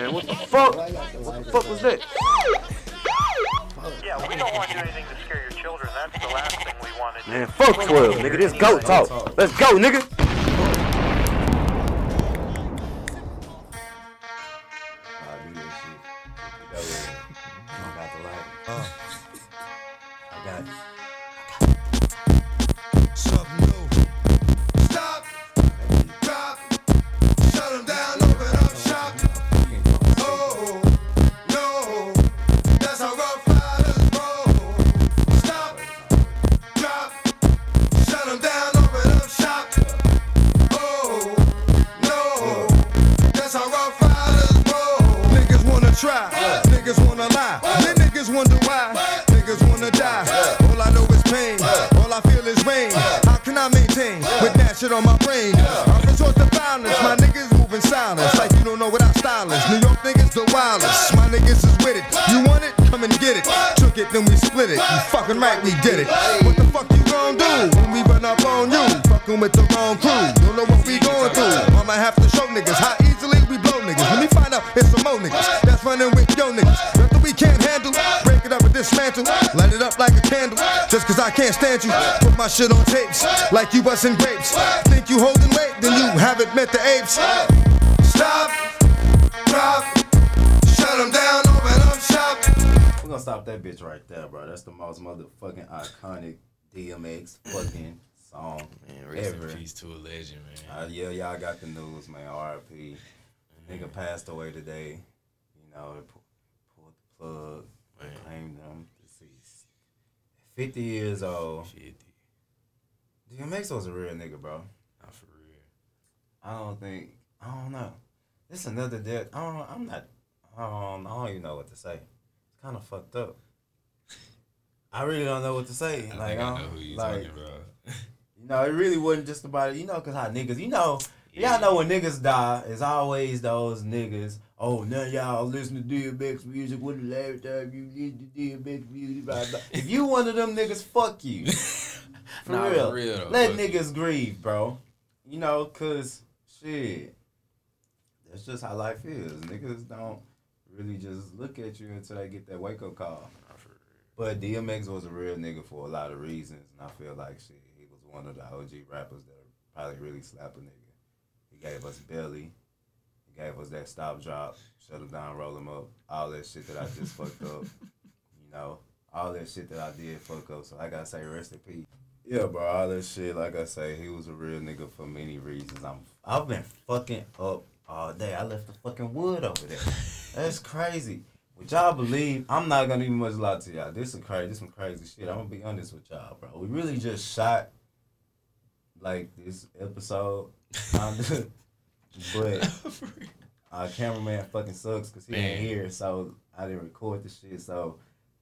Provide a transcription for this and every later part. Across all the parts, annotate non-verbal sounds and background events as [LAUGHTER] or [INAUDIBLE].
man. What the fuck? What the fuck was that? Yeah, we don't want to do anything to scare your children. That's the last thing we want to do. Man, fuck 12, nigga. This goat talk. Let's go, nigga. Met the. Stop, drop, shut 'em down, open up shop. We're gonna stop that bitch right there, bro. That's the most motherfucking iconic DMX fucking song Man, rest ever. in peace to a legend, man. Uh, yeah, y'all got the news, man. RIP. Nigga passed away today. You know, they pu- pulled the plug, Man. claimed him deceased. 50 years old. 50. DMX was a real nigga, bro. Not for real. I don't think, I don't know. This another dead. I don't, I'm not, I don't, I don't even know what to say. It's kind of fucked up. I really don't know what to say. I like, I I'm- know who you like, talking about. [LAUGHS] You know, it really wasn't just about it. You know, cause how niggas, you know, y'all know when niggas die, it's always those niggas. Oh, of y'all listen to DMX music. When the last time you listened to DMX music? Blah, blah. If you one of them niggas, fuck you. [LAUGHS] For Nah, for real. real Let fuck you. niggas grieve, bro. You know, cause shit, that's just how life is. Niggas don't really just look at you until they get that wake up call. Not for real. But DMX was a real nigga for a lot of reasons, and I feel like shit, he was one of the OG rappers that probably really slap a nigga. He gave us Belly, he gave us that stop drop, shut him down, roll him up, all that shit that I just fucked up. [LAUGHS] You know, all that shit that I did fuck up. So I gotta say, rest in peace. Yeah, bro, all that shit. Like I say, he was a real nigga for many reasons. I'm, I've been fucking up all day. I left the fucking wood over there. [LAUGHS] That's crazy. Would y'all believe? I'm not gonna even much lie to y'all. This is crazy. This some crazy shit. I'm gonna be honest with y'all, bro. We really just shot like this episode, [LAUGHS] but [LAUGHS] our cameraman fucking sucks because he ain't here, so I didn't record the shit. So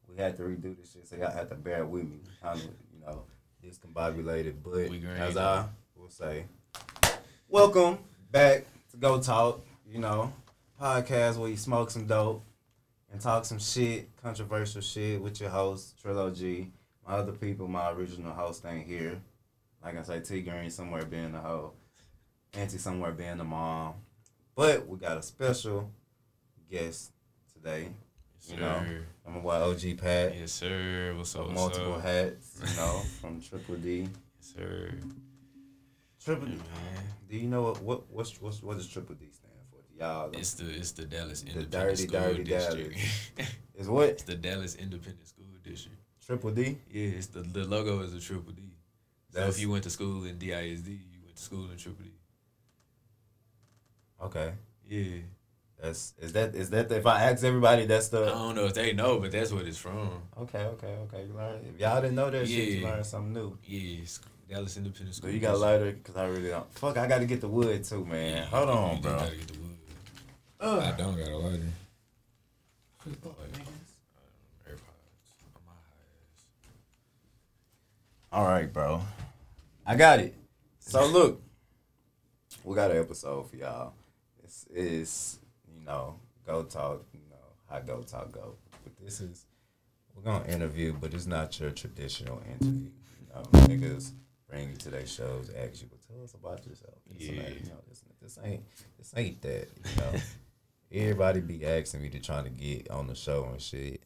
we had to redo this shit. So y'all have to bear with me. Kind of, you know, discombobulated. But as. I will say, welcome back to Go Talk. You know, podcast where you smoke some dope and talk some shit, controversial shit with your host Trillo G. My other people, my original host ain't here. Like I say, T Green somewhere being the hoe, Auntie somewhere being the mom. But we got a special guest today. Yes, You know. I'm a boy OG Pat. Yes, sir. What's up? What's multiple up? hats, you know, [LAUGHS] from Triple D. Yes, sir. Triple D. man. Do you know what what what's, what's what does Triple D stand for? Y'all It's the it's the Dallas The Independent dirty, School dirty District. [LAUGHS] is what it's the Dallas Independent School District. Triple D? Yeah, it's the the logo is a triple D. So if you went to school in DISD, you went to school in triple D. Okay. Yeah. That's is that is that if I ask everybody that's the I don't know if they know, but that's what it's from. Okay, okay, okay. You learn if y'all didn't know that shit, you Yeah. learned something new. Yeah, it's Dallas Independent School. So School. you got District. lighter because I really don't. Fuck, I got to get the wood too, man. Yeah, Hold on, do bro. Gotta get the wood. Ugh. I don't got a lighter. Like, AirPods on my highs. All right, bro. I got it. So look, we got an episode for y'all. It's, is, you know, go talk. You know how go talk go. But this is we're gonna interview, but it's not your traditional interview. You know, niggas bring you to their shows, ask you, "Well, tell us about yourself." This Yeah. You know, this, this ain't this ain't that. You know, [LAUGHS] everybody be asking me to trying to get on the show and shit.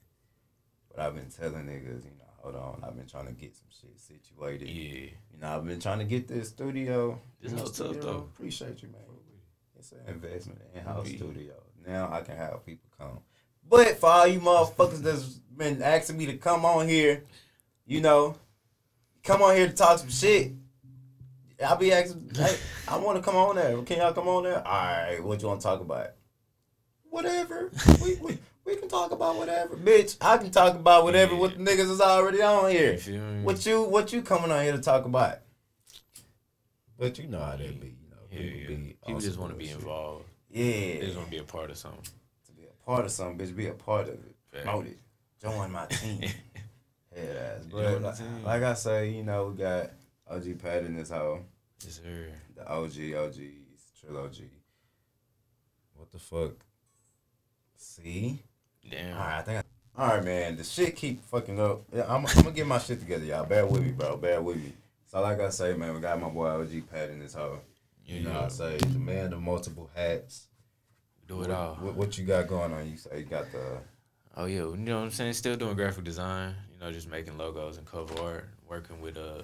But I've been telling niggas, you know, hold on, I've been trying to get some shit situated. Yeah. You know, I've been trying to get this studio. This know, tough, though. Appreciate you, man. It's an investment in house studio. Now I can have people come. But for all you motherfuckers that's been asking me to come on here, you know, come on here to talk some shit. I'll be asking, hey, I want to come on there. Can y'all come on there? All right, what you want to talk about? Whatever. we, we, we can talk about whatever. Bitch, I can talk about whatever Yeah. with the niggas is already on here. You? What you what you coming on here to talk about? But you know how that be, you know. Yeah, People, yeah. be People just want to be involved. Yeah. It's gonna be a part of something. To be a part of something, bitch, be a part of it. Fact. Promote it. Join my team. [LAUGHS] Head ass. But like, like I say, you know, we got OG Pat in this hoe. Yes, sir. The OG, OGs, trilogy. What the fuck? See? Damn. Alright, I think I, Alright man, the shit keep fucking up. Yeah, I'm, I'm gonna get my shit together, y'all. Bear with me, bro. Bear with me. So like I say, man, we got my boy OG Pat in this hoe. You know, yeah. I say the man of multiple hats. Do what, it all. What, what you got going on? You say you got the Oh yeah, you know what I'm saying? Still doing graphic design. You know, just making logos and cover art. Working with uh,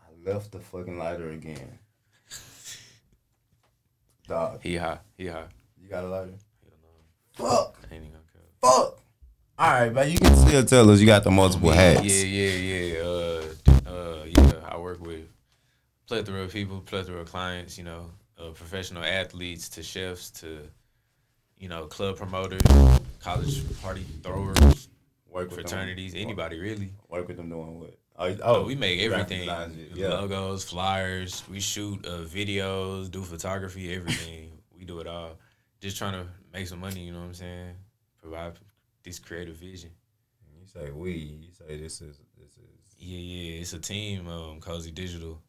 I left the fucking lighter again. Dog, he high, he high. you got a lighter? Fuck, ain't even gonna fuck. All right, but you can still tell us you got the multiple hats. Yeah, yeah, yeah. Uh, uh, yeah. I work with plethora of people, plethora of clients. You know, uh, professional athletes to chefs to, you know, club promoters, college party throwers, Work with them. fraternities, anybody really. Work with them doing what? Oh, Oh, oh we make everything. Yeah. Logos, flyers. We shoot uh, videos, do photography, everything. [LAUGHS] we do it all. Just trying to make some money. You know what I'm saying? Provide this creative vision. You say we. You say this is this is. Yeah, yeah. It's a team. Um, Cozy Digital.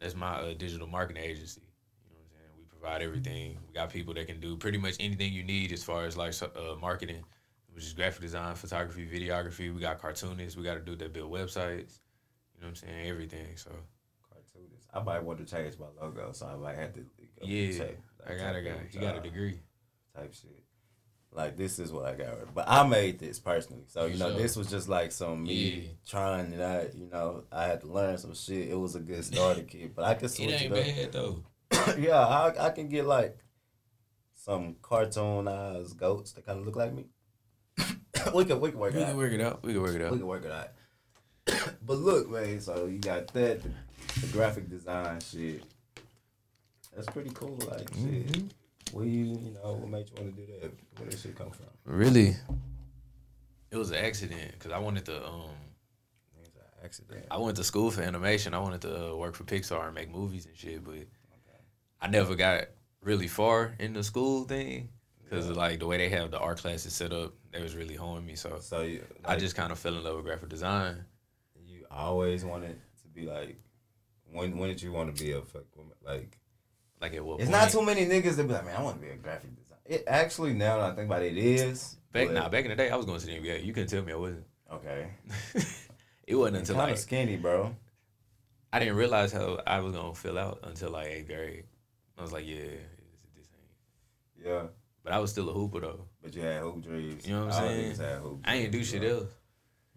That's my uh, digital marketing agency. You know what I'm saying? We provide everything. We got people that can do pretty much anything you need as far as like uh, marketing, which is graphic design, photography, videography. We got cartoonists. We got to do that build websites. You know what I'm saying? Everything. So Cartoonists. I might want to change my logo, so I might have to. go yeah, check I got a guy. He got a degree. Type shit. Like this is what I got, but I made this personally. So you know, Sure. this was just like some me Yeah. trying it out. You know, I had to learn some shit. It was a good starter [LAUGHS] kit, but I could It switch ain't it, bad though. [COUGHS] yeah, I I can get like some cartoonized goats that kind of look like me. [COUGHS] we can we can work We it can out. work it out. We can work it out. We can work it out. [COUGHS] but look, man, so you got that, the, the graphic design shit. That's pretty cool. Like, Mm-hmm. shit. Where you, you know, what made you want to do that? Where did shit come from? Really, it was an accident because I wanted to um accident. I went to school for animation. I wanted to uh, work for Pixar and make movies and shit, but I never got really far in the school thing because like the way they have the art classes set up, they was really honing me. So So you, I just kind of fell in love with graphic design. you always wanted to be like, when when did you want to be a fuck woman? Like, Like at what it's point? not too many niggas that be like, man, I want to be a graphic designer. It actually now that I think about it, it is. back but- nah, back in the day, I was going to the NBA. You couldn't tell me I wasn't. Okay. [LAUGHS] it wasn't until kind like of skinny, bro. I didn't realize how I was gonna fill out until like eighth grade. I was like, yeah, this, ain't. Yeah. But I was still a hooper though. But you had hoop dreams. You know what I'm saying? hoop I ain't do shit else.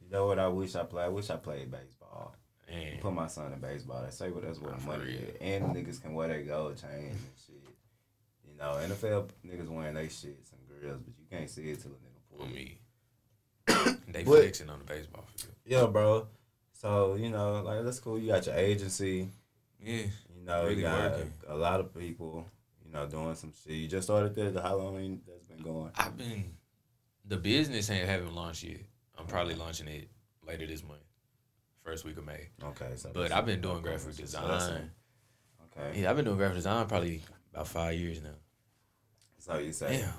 You know what I wish I played? I wish I played baseball. And Put my son in baseball. They say what that's what for money is. And niggas can wear their gold chains and shit. You know, NFL niggas wearing they shit, and grills, but you can't see it till a nigga pull me, [COUGHS] they But- flexing on the baseball field. Yeah, bro. So, you know, like that's cool. You got your agency. Yeah, You know, Really you got working. a lot of people, you know, doing some shit. You just started this. How long that's been going? I've been the business ain't haven't launched yet. I'm probably launching it later this month, first week of May. Okay, so But I've been doing graphic design. Okay. Yeah, I've been doing graphic design probably about five years now. So you say, Damn,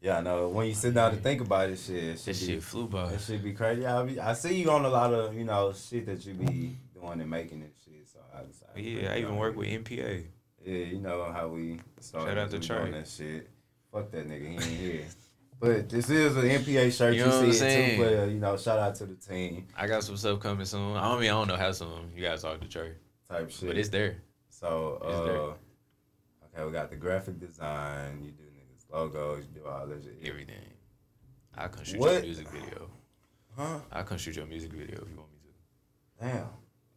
yeah, I know. When you sit down to think about it, shit, it should that be, shit flew by. That should be crazy. I, be, I see you on a lot of you know shit that you be doing and making and shit. So I, I Yeah, I even work with NPA. Yeah, you know how we started Shout out to Trey. that shit. Fuck that nigga, he ain't here. [LAUGHS] But this is an NPA shirt. You You, know what I'm see it saying? too. But you know, shout out to the team I got some stuff coming soon. I don't mean I don't know how soon. You guys talk to Trey, type shit. but it's there. so it's there. uh, Okay, we got the graphic design. You do niggas logos. You do all this shit. Everything. I can shoot What? your music video. Huh? I can shoot your music video if you want me to. Damn.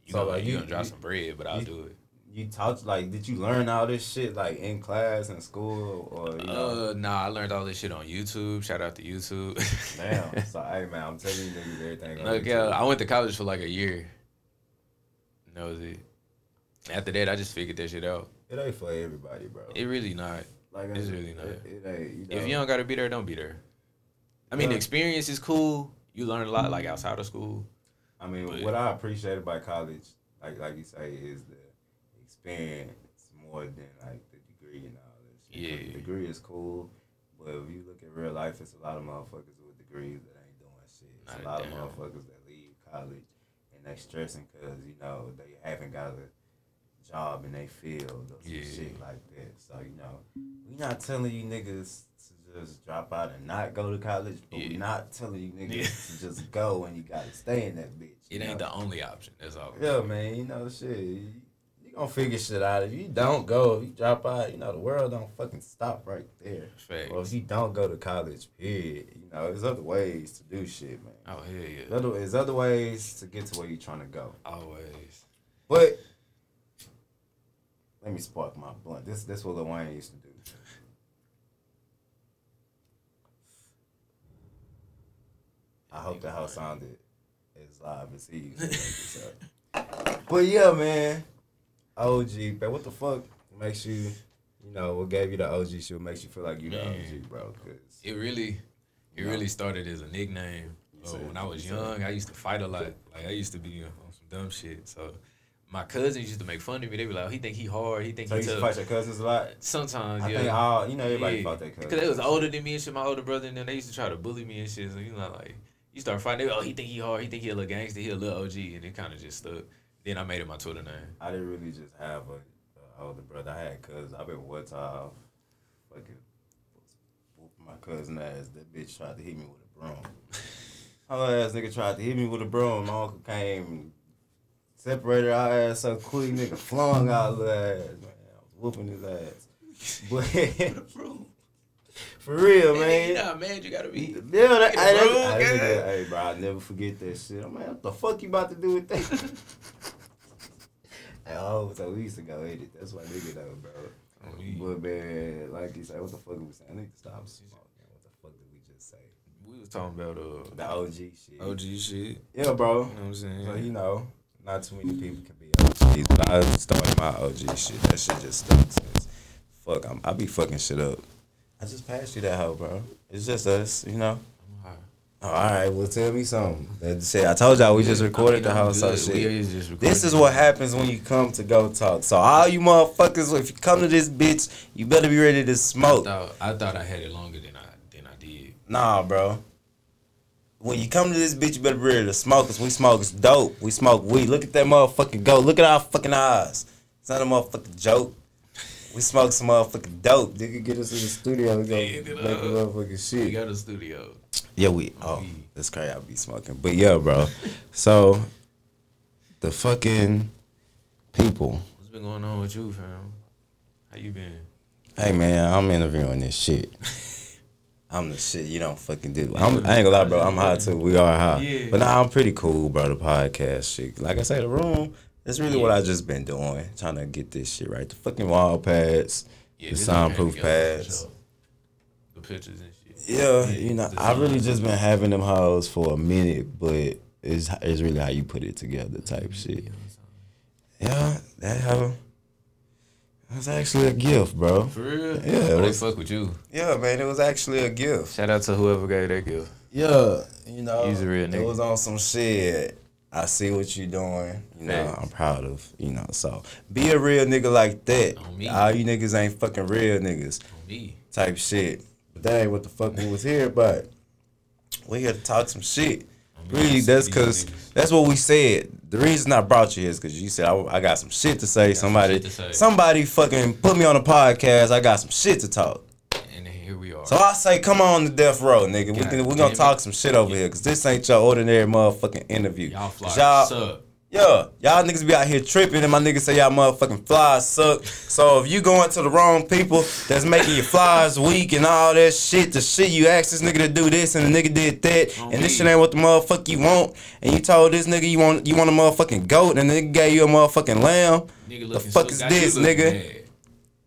You So, know, like, like, you you- gonna drop you- some bread, but I'll you- do it. You taught like, did you learn all this shit like in class in school or you know? Uh, nah, I learned all this shit on YouTube. Shout out to YouTube. Damn. [LAUGHS] So hey man, I'm telling you niggas everything. Look, yeah, I went to college for like a year. And That was it. After that, I just figured that shit out. It ain't for everybody, bro. It really not. like it's it- really not. It, it ain't. You know, If you don't gotta be there, don't be there. I mean, the experience is cool. You learn a lot, like outside of school. I mean, But- what I appreciate about college, like like you say, is the experience more than like the degree and all this. Yeah. The degree is cool, but if you look at real life, it's a lot of motherfuckers with degrees that ain't doing shit. It's Not a lot damn. of motherfuckers that leave college and they stressing because you know they haven't got a job in their field or some Yeah. shit like that. So you know, we not telling you niggas to just drop out and not go to college, but we Yeah. not telling you niggas Yeah. to just go and you gotta stay in that bitch. It ain't know? the only option. That's all. Yeah, man, you know shit. You, you gonna figure shit out. If you don't go, if you drop out, you know the world don't fucking stop right there. Facts. Or if you don't go to college, period, you know there's other ways to do shit, man. Oh hell There's yeah. other, there's other ways to get to where you're trying to go. Always. But let me spark my blunt. This this what Lil Wayne used to do. I hope that house sounded as live as he used to make it sound. [LAUGHS] But yeah, man. OG, man, what the fuck makes you, you know, what gave you the OG shit? What makes you feel like you the Man. OG, bro? Cause It really, it really started as a nickname. You Uh, when I was young, I used to fight a lot. Like I used to be on some dumb shit. So my cousins used to make fun of me. They be like, oh, "He think he hard. He think so he you used to tough." fight your cousins a lot. Sometimes, I yeah. think all you know everybody Yeah. fought their cousins. Because they was older than me and shit, my older brother, and then they used to try to bully me and shit. So you know, like you start fighting. They, oh, he think he hard. He think he a little gangster. He a little OG, and it kind of just stuck. Then I made it my Twitter name. I didn't really just have a, older brother. I had cousins. I've been one time, fucking whooping my cousin ass. That bitch tried to hit me with a broom. [LAUGHS] Her ass nigga tried to hit me with a broom. My uncle came, separated our ass so quick. Nigga flung our little ass. Man, I was whooping his ass. [LAUGHS] But for real, man. you know how mad you gotta be. Yeah, that, I, that, I, nigga, hey, bro, I'll never forget that shit. I'm like, what the fuck you about to do with that? oh, so we used to go edit. That's why nigga though, bro. Oh, But man, like you said, what the fuck we saying? I need to stop smoking. What the fuck did we just say? We was talking about uh The OG shit. OG shit. Yeah, bro. You know what I'm saying? So you know, not too many people can be OGs, but I started my OG shit. That shit just stuck since. Fuck, I'm, I be fucking shit up. I just passed you that hoe, bro. It's just us, you know. Oh, all right, well, tell me something. That shit, I told y'all we just recorded I mean, the house. So shit. We is just This is what happens when you come to go talk. So all you motherfuckers, if you come to this bitch, you better be ready to I smoke. thought, I thought I had it longer than I than I did. Nah, bro. When you come to this bitch, you better be ready to smoke. Cause we smoke is dope. We smoke weed. Look at that motherfucking go. Look at our fucking eyes. It's not a motherfucking joke. We smoke some motherfucking dope. Nigga, get us in the studio. We gonna make it a up. motherfucking We shit. got a studio. Yeah, we. Oh, that's crazy. I'll be smoking, but yeah, bro. So the fucking people. What's been going on with you, fam? How you been? Hey man, I'm interviewing this shit. [LAUGHS] I'm the shit you don't fucking do. I'm, I ain't gonna lie, bro. I'm high too. We are high, Yeah. but nah, I'm pretty cool, bro. The podcast shit. Like I said, the room. That's really what I just been doing, trying to get this shit right. The fucking wall pads, the soundproof came together for pads. The pictures and shit. Yeah, you know, the I really just been having them hoes for a minute, but it's it's really how you put it together, type shit. Yeah, that hoe. That's actually a gift, bro. For real? Yeah, it they fuck with you. Yeah, man, it was actually a gift. Shout out to whoever gave that gift. Yeah, you know, He's a real nigga. It nigga. was on some shit. I see what you're doing. You know. I'm proud of. You know, so be a real nigga like that. All you niggas ain't fucking real niggas. Type shit. But that ain't what the fuck we was here. But we here to talk some shit. Really, that's cause that's what we said. The reason I brought you here is because you said I, I got some shit to say. some Somebody, shit to say. somebody fucking put me on a podcast. I got some shit to talk. Here we are. So I say, come on to death row, nigga. We God can, we damn gonna talk some shit over here, cause this ain't your ordinary motherfucking interview. y'all fly y'all, up? Yeah, y'all niggas be out here tripping, and my niggas say y'all motherfucking flies suck. So if you going to the wrong people that's making your flies weak and all that shit, the shit you asked this nigga to do this and the nigga did that, and this shit ain't what the motherfucker you want, and you told this nigga you want you want a motherfucking goat, and the nigga gave you a motherfucking lamb. Nigga The fuck so- is this, nigga?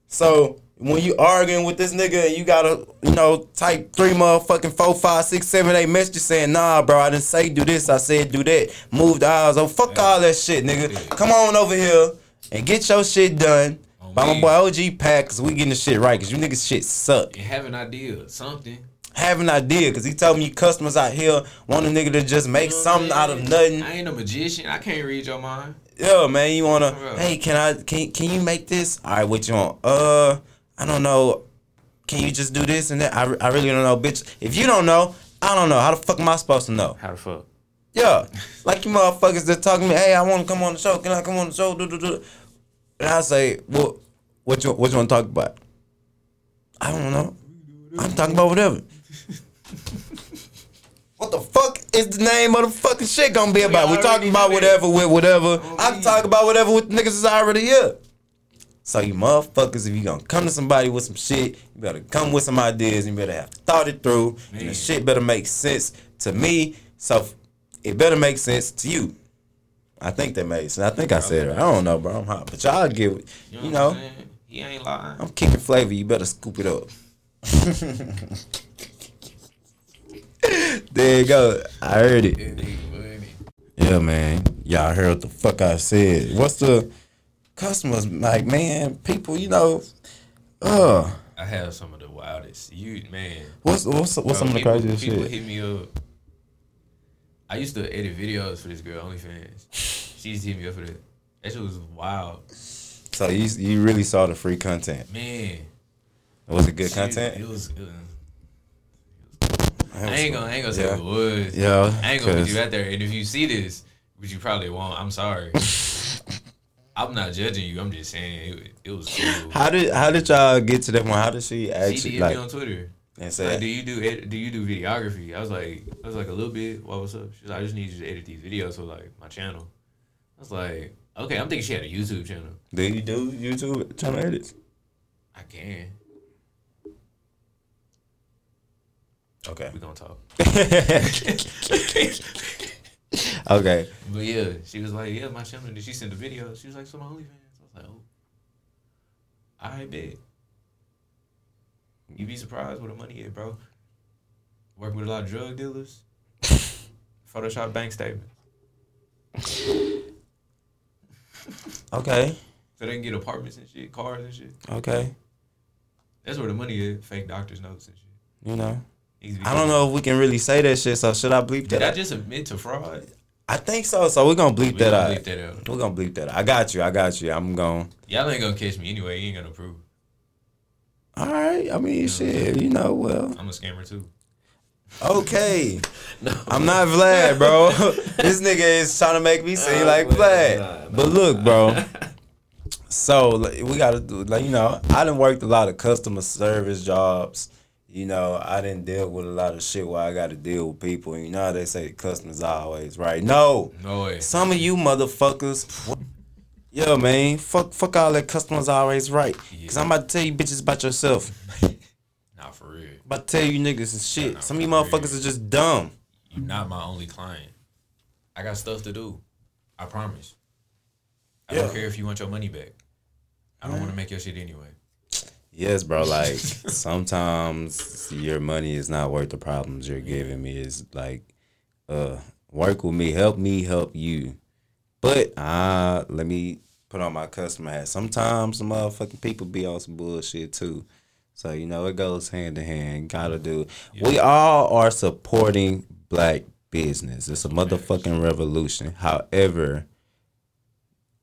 So when you arguing with this nigga and you gotta, you know, type three motherfucking four, five, six, seven, eight messages saying, nah, bro, I didn't say do this, I said do that. Move the aisles. Oh, fuck all that shit, nigga. Come on over here and get your shit done. On By my boy OG Pat, cause we getting the shit right, cause you niggas shit suck. And have an idea, something. Have an idea, cause he told me customers out here want a nigga to just make You know something out of nothing. I ain't a magician. I can't read your mind. Yeah, man, you wanna? Hey, can I? Can can you make this? All right, what you want? Uh, I don't know. Can you just do this and that? I, I really don't know, bitch. If you don't know, I don't know. How the fuck am I supposed to know? How the fuck? Yeah, like you motherfuckers that talking to me. Hey, I want to come on the show. Can I come on the show? Do do do. And I say, what? What you what you want to talk about? I don't know. I'm talking about whatever. [LAUGHS] What the fuck is the name of the fucking shit gonna be about? We already talking about whatever with whatever. Oh, I can talk about whatever with niggas is already here. So you motherfuckers, if you gonna come to somebody with some shit, you better come with some ideas. And you better have thought it through, and the shit better make sense to me. So it better make sense to you. I think that makes sense. I think I said it. I don't know, bro. I'm hot, but y'all give it. You You know, know? He ain't lying. I'm kicking flavor. You better scoop it up. [LAUGHS] there you go. I heard it. It ain't funny. Yeah, man. Y'all heard what the fuck I said. What's the customers like, man? People, you know, uh, I have some of the wildest. You man. what's what's what's some of the craziest people shit? hit me up. I used to edit videos for this girl, OnlyFans. She used to hit me up for that. That shit was wild. So you you really saw the free content? Man. Was it good she- content? It was good. I ain't gonna, I ain't gonna say Yeah. it was. Yeah, I ain't gonna put you out there. And if you see this, which you probably won't, I'm sorry. [LAUGHS] I'm not judging you. I'm just saying it, it was [LAUGHS] cool. How did how did y'all get to that point? How did she she actually DM'd like me on Twitter. and Like, do you do ed- do you do videography? I was like, I was like a little bit. What was up? She's like, I just need you to edit these videos for like my channel. I was like, okay. I'm thinking she had a YouTube channel. Do you do YouTube channel edits? I can. Okay. We're gonna talk. [LAUGHS] [LAUGHS] okay. But yeah, she was like, yeah, my channel. Did she send the video? She was like, so my OnlyFans. I was like, oh, I bet. You'd be surprised where the money is, bro. Working with a lot of drug dealers. [LAUGHS] Photoshop bank statements. Okay. So they can get apartments and shit, cars and shit. Okay. That's where the money is. Fake doctors' notes and shit. You know. Needs to be I don't know if we can really say that shit. So should I bleep that? Did I just admit to fraud? I think so. So we're gonna bleep We that gonna out. bleep that out. We're gonna bleep that out. I got you. I got you. I'm going. Y'all ain't gonna catch me anyway. You ain't gonna prove. All right. I mean, you shit. You know, well. I'm a scammer too. Okay. [LAUGHS] no, I'm not Vlad, bro. [LAUGHS] this nigga is trying to make me seem like Vlad. But look, bro. [LAUGHS] So like, we gotta do like you know, I done worked a lot of customer service jobs. You know, I didn't deal with a lot of shit where I gotta deal with people. You know how they say customer's always right. No. No way. Some of you motherfuckers. Yo, man, fuck, fuck all that customers always right. Cause I'm about to tell you bitches about yourself. [LAUGHS] not for real. about to tell you niggas and shit. Some of you motherfuckers are just dumb. You're not my only client. I got stuff to do. I promise. I Yeah. don't care if you want your money back. I don't want to make your shit anyway. Yes, bro. Like sometimes your money is not worth the problems you're giving me. It's like, uh, work with me, help me, help you. But uh, let me put on my customer hat. Sometimes some motherfucking people be on some bullshit too. So you know it goes hand in hand. Gotta do. We all are supporting black business. It's a motherfucking revolution. However,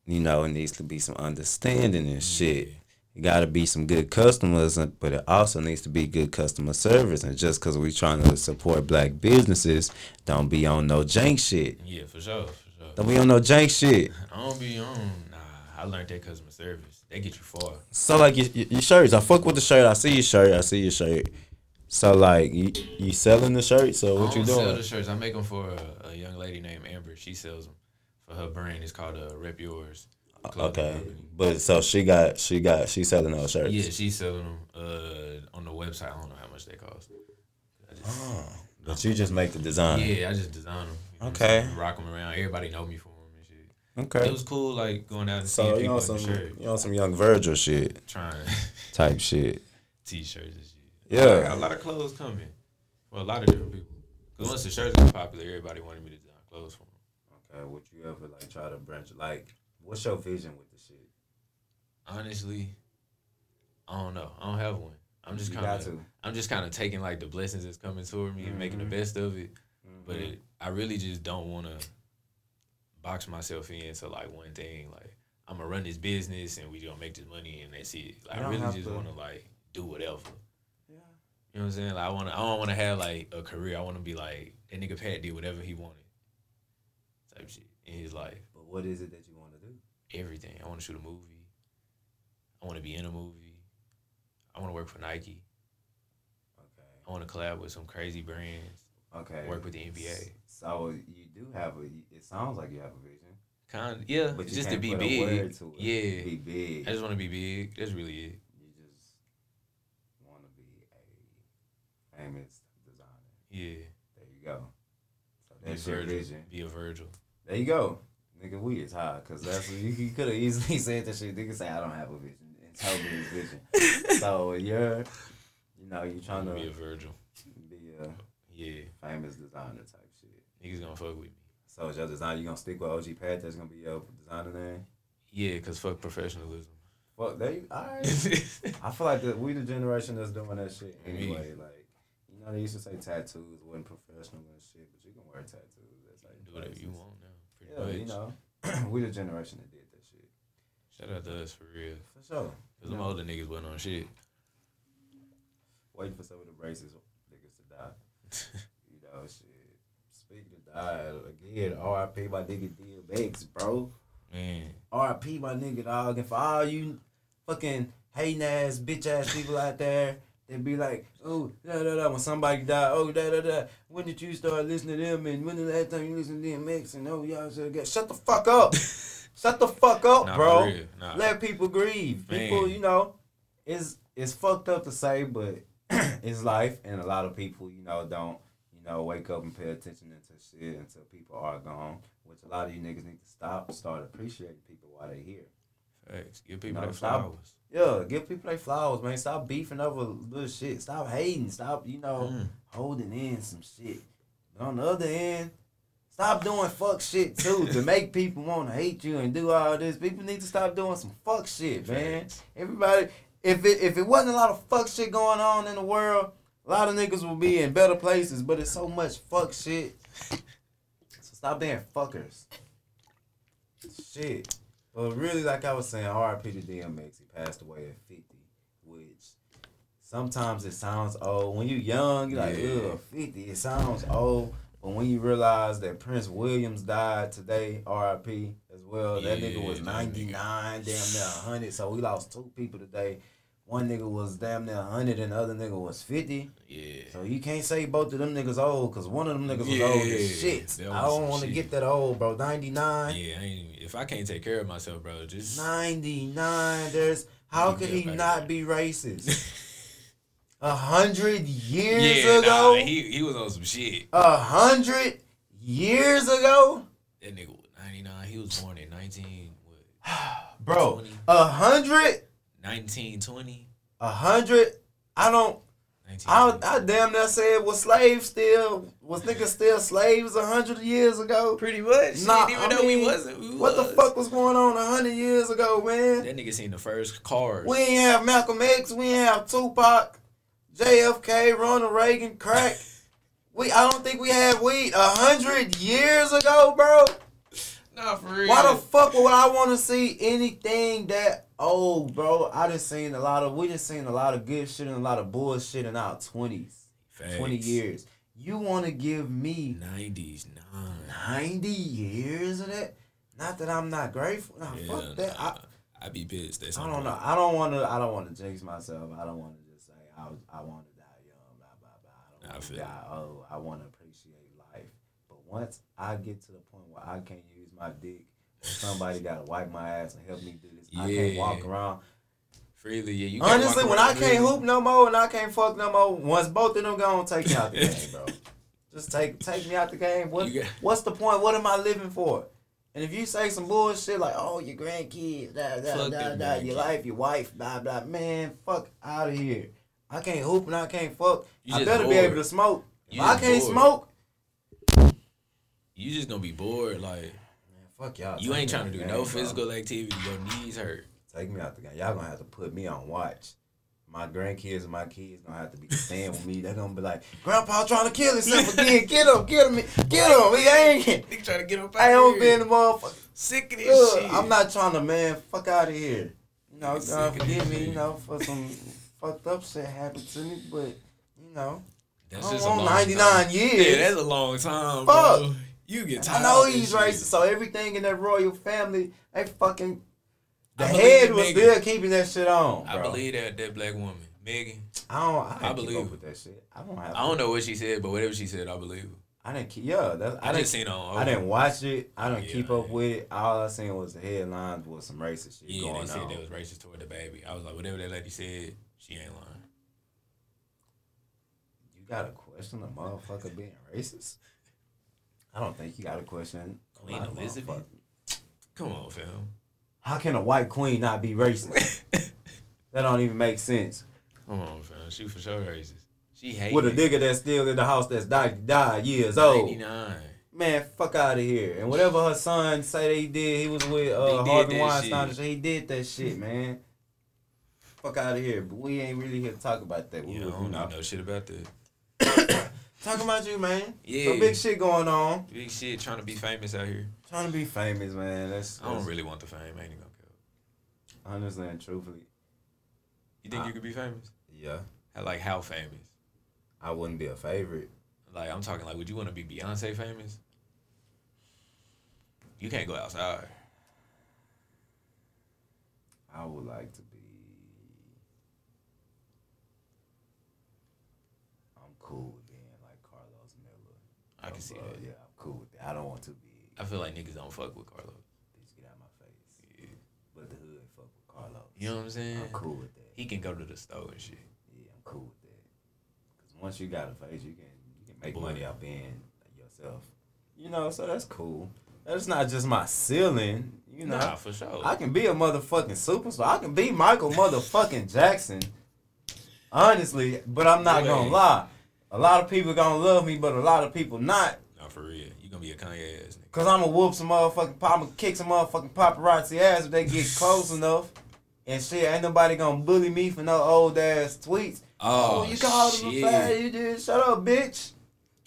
you know, it needs to be some understanding and shit. It got to be some good customers, but it also needs to be good customer service. And just because we trying to support black businesses, don't be on no jank shit. Yeah, for sure. For sure. Don't be on no jank shit. [LAUGHS] I don't be on. Nah, I learned that customer service. They get you far. So like your, your shirts, I fuck with the shirt. I see your shirt. I see your shirt. So like you, you selling the shirt. So what I you don't sell doing? the shirts. I make them for a, a young lady named Amber. She sells them for her brand. It's called uh, Rep Yours. Okay, but so she got she got she selling those shirts. Yeah, she's selling them uh, on the website. I don't know how much they cost. I just, Oh, but you just make the design. Yeah, I just design them. Okay. Rock them around. Everybody know me for them and shit. Okay. It was cool, like going out and So seeing you people on in some the shirt, you on some young Virgil shit trying [LAUGHS] type shit. t-shirts and shit. Yeah. I got a lot of clothes coming. Well, a lot of different people. Cause once the shirts got popular, everybody wanted me to design clothes for them. Okay, would you ever like try to branch? Like, what's your vision with the shit? Honestly, I don't know. I don't have one. I'm just kind of. I'm just kind of taking like the blessings that's coming toward me and making the Mhm. best of it. But Mhm. it, I really just don't want to box myself into like one thing. Like I'm gonna run this business and we gonna make this money and that's it. Like I really just want to like do whatever. Yeah. You know what I'm saying? Like I want to. I don't want to have like a career. I want to be like that nigga Pat did whatever he wanted. Type shit in his life. But what is it that you want to do? Everything. I want to shoot a movie. I want to be in a movie. I want to work for Nike. Okay. I want to collab with some crazy brands. Okay. Work with the NBA. So you do have a. It sounds like you have a vision. Kind. of, Yeah. But just to be put a word big. to. Yeah. Be big. I just want to be big. That's really it. you just want to be a famous designer. Yeah. There you go. So Be a your Virgil. vision. Be a Virgil. There you go. Nigga, we is high. Cause that's what you, you could have easily [LAUGHS] said that shit. Nigga say I don't have a vision. And told me his vision. so you're, you know, you trying to Be a Virgil. be a Yeah. famous designer type shit. Niggas gonna fuck with me. So is your design, you gonna stick with OG Pat? That's gonna be your designer name. Yeah, cause fuck professionalism. Fuck, they. right. [LAUGHS] I feel like that we the generation that's doing that shit anyway. Like, you know, they used to say tattoos wasn't professional and shit, but you can wear tattoos. That's like Do whatever you want Yeah, much. you know, [CLEARS THROAT] we the generation that did that shit. Shout out to us for real. For sure. Cause them older niggas wasn't on shit. Waiting for some of the racist niggas to die. [LAUGHS] you know, shit. Speaking of die, again, R.I.P. my nigga DMX, bro. Man. R.I.P. my nigga dog. And for all you fucking hating ass, bitch ass people out there that be like, oh, da da da, when somebody died, oh, da da da. When did you start listening to them? And when the last time you listened to DMX? And oh, y'all should get shut the fuck up. [LAUGHS] shut the fuck up, Nah, bro. Nah. Let people grieve. People, you know, it's it's fucked up to say, but [CLEARS THROAT] it's life, and a lot of people, you know, don't, you know, wake up and pay attention to shit until people are gone. Which a lot of you niggas need to stop, start appreciating people while they're here. Facts. Give people their flowers. Yeah, give people their flowers, man. Stop beefing over little shit. Stop hating. Stop, you know, Mm. holding in some shit. But on the other end, stop doing fuck shit too to make people want to hate you and do all this. People need to stop doing some fuck shit, man. Everybody, if it if it wasn't a lot of fuck shit going on in the world, a lot of niggas would be in better places. But it's so much fuck shit. So stop being fuckers. Shit. But really, like I was saying, R.I.P. to DMX. He passed away at 50, which sometimes it sounds old. When you're young, you're like, Yeah. ugh, 50. It sounds old. But when you realize that Prince Williams died today, R.I.P. as well, that nigga was that 99, damn near 100. So we lost two people today. One nigga was damn near 100 and the other nigga was 50. Yeah. So you can't say both of them niggas old because one of them niggas was old as shit. I don't want to get that old, bro. 99. Yeah, I if I can't take care of myself, bro, just 99. There's how could he not be racist? [LAUGHS] A hundred years yeah, ago? nah, he he was on some shit. A hundred years ago? That nigga was 99. He was born in 19 what? [SIGHS] Bro, a hundred? 1920. A hundred? I don't I, I damn near said was slaves still was niggas still slaves a hundred years ago? Pretty much. Nah, even I though we wasn't. We What the fuck was going on a hundred years ago, man? That nigga seen the first cars. We ain't have Malcolm X. We ain't have Tupac, JFK, Ronald Reagan, crack. [LAUGHS] we I don't think we had weed a hundred years ago, bro. Nah, for real. Why the fuck would I want to see anything that old, bro? I just seen a lot of we just seen a lot of good shit and a lot of bullshit in our twenties, twenty years. You want to give me 90s, nah. ninety years of that? Not that I'm not grateful. Nah, Yeah, fuck that. I, nah. I be pissed. That's I don't know. I don't want to. I don't want to jinx myself. I don't want to just say I was, I want to die young. Blah blah blah. I I don't want to feel die old. I want to appreciate life. But once I get to the point where I can't use my dick, somebody gotta wipe my ass and help me do this. I can't walk Yeah. around. Freely, yeah. You Honestly, when I around can't hoop no more and I can't fuck no more, once both of them gone, take me out the game, bro. [LAUGHS] Just take take me out the game. What got- what's the point? What am I living for? And if you say some bullshit like, "Oh, your grandkids, da, da, Fuck da, da, your life, your wife, blah blah," man, fuck out of here. I can't hoop and I can't fuck. You I better be able to smoke. If I can't bored. smoke, You just gonna be bored. Like fuck y'all. you ain't trying to do game, no bro. physical activity. Your knees hurt. Take me out the game. Y'all gonna have to put me on watch. My grandkids and my kids gonna have to be staying with me. They're gonna be like, Grandpa trying to kill himself again. Get him, get him, get him. He ain't. [LAUGHS] Nigga trying to get up I don't be in the motherfucker. sick of this shit. I'm not trying to, man. Fuck out of here. You know, God forgive me. You know, for some fucked up shit happened to me, but you know, That's I just long 99 time. years. Yeah, that's a long time, Fuck. bro. You get tired. I know he's racist. So everything in that royal family, they fucking. The I head was Meghan. still keeping that shit on. I believe that that black woman, Meghan. I don't. I, I believe keep up with that shit. I don't have. I don't know what she said, but whatever she said, I believe. I didn't keep. Yeah, that's, I, I, didn't. seen her on. I didn't watch it. I didn't Yeah, keep up didn't. with it. All I seen was the headlines with some racist shit Yeah, going they said on. that was racist toward the baby. I was like, whatever that lady said, she ain't lying. You got to question a motherfucker being racist? I don't think you got a question Queen Elizabeth? Come on, fam. How can a white queen not be racist? [LAUGHS] that don't even make sense. Come on, fam. She for sure racist. She hates With a nigga that's still in the house that's died, died years old. 99. Man, fuck out of here. And whatever her son say that he did, he was with uh, Harvey Weinstein. shit. He did that shit, man. Fuck out of here. But we ain't really here to talk about that. We Yeah, I don't know shit about that. [COUGHS] talking about you, man. Yeah. Some big shit going on. Big shit trying to be famous out here. Trying to be famous, man. That's, I don't that's really want the fame. I ain't even gonna honestly and truthfully. You think I- you could be famous? Yeah, How- Like how famous? I wouldn't be a favorite. Like I'm talking like, would you want to be Beyonce famous? You can't go outside. I would like to be. I'm cool with being like Carlos Miller. I can see Uh, that. Yeah, I'm cool with that. I don't want to be. I feel like niggas don't fuck with Carlos. Bitch, get out my face. But the hood fuck with Carlos. You know what I'm saying? I'm cool with that. He can go to the store and shit. Yeah, I'm cool with that. Cause once you got a face, you can you can make Boy. money out being yourself. You know, so that's cool. That's not just my ceiling. You know, Nah, for sure. I can be a motherfucking superstar. I can be Michael motherfucking Jackson. Honestly, but I'm not gonna lie. A lot of people gonna love me, but a lot of people not. no, for real. You gonna be a Kanye ass nigga. Cause I'ma whoop some motherfucking pop, I'ma kick some motherfucking paparazzi ass if they get [LAUGHS] close enough. And shit, ain't nobody gonna bully me for no old ass tweets. Oh, oh you called him a shit. fat, you did. Shut up, bitch.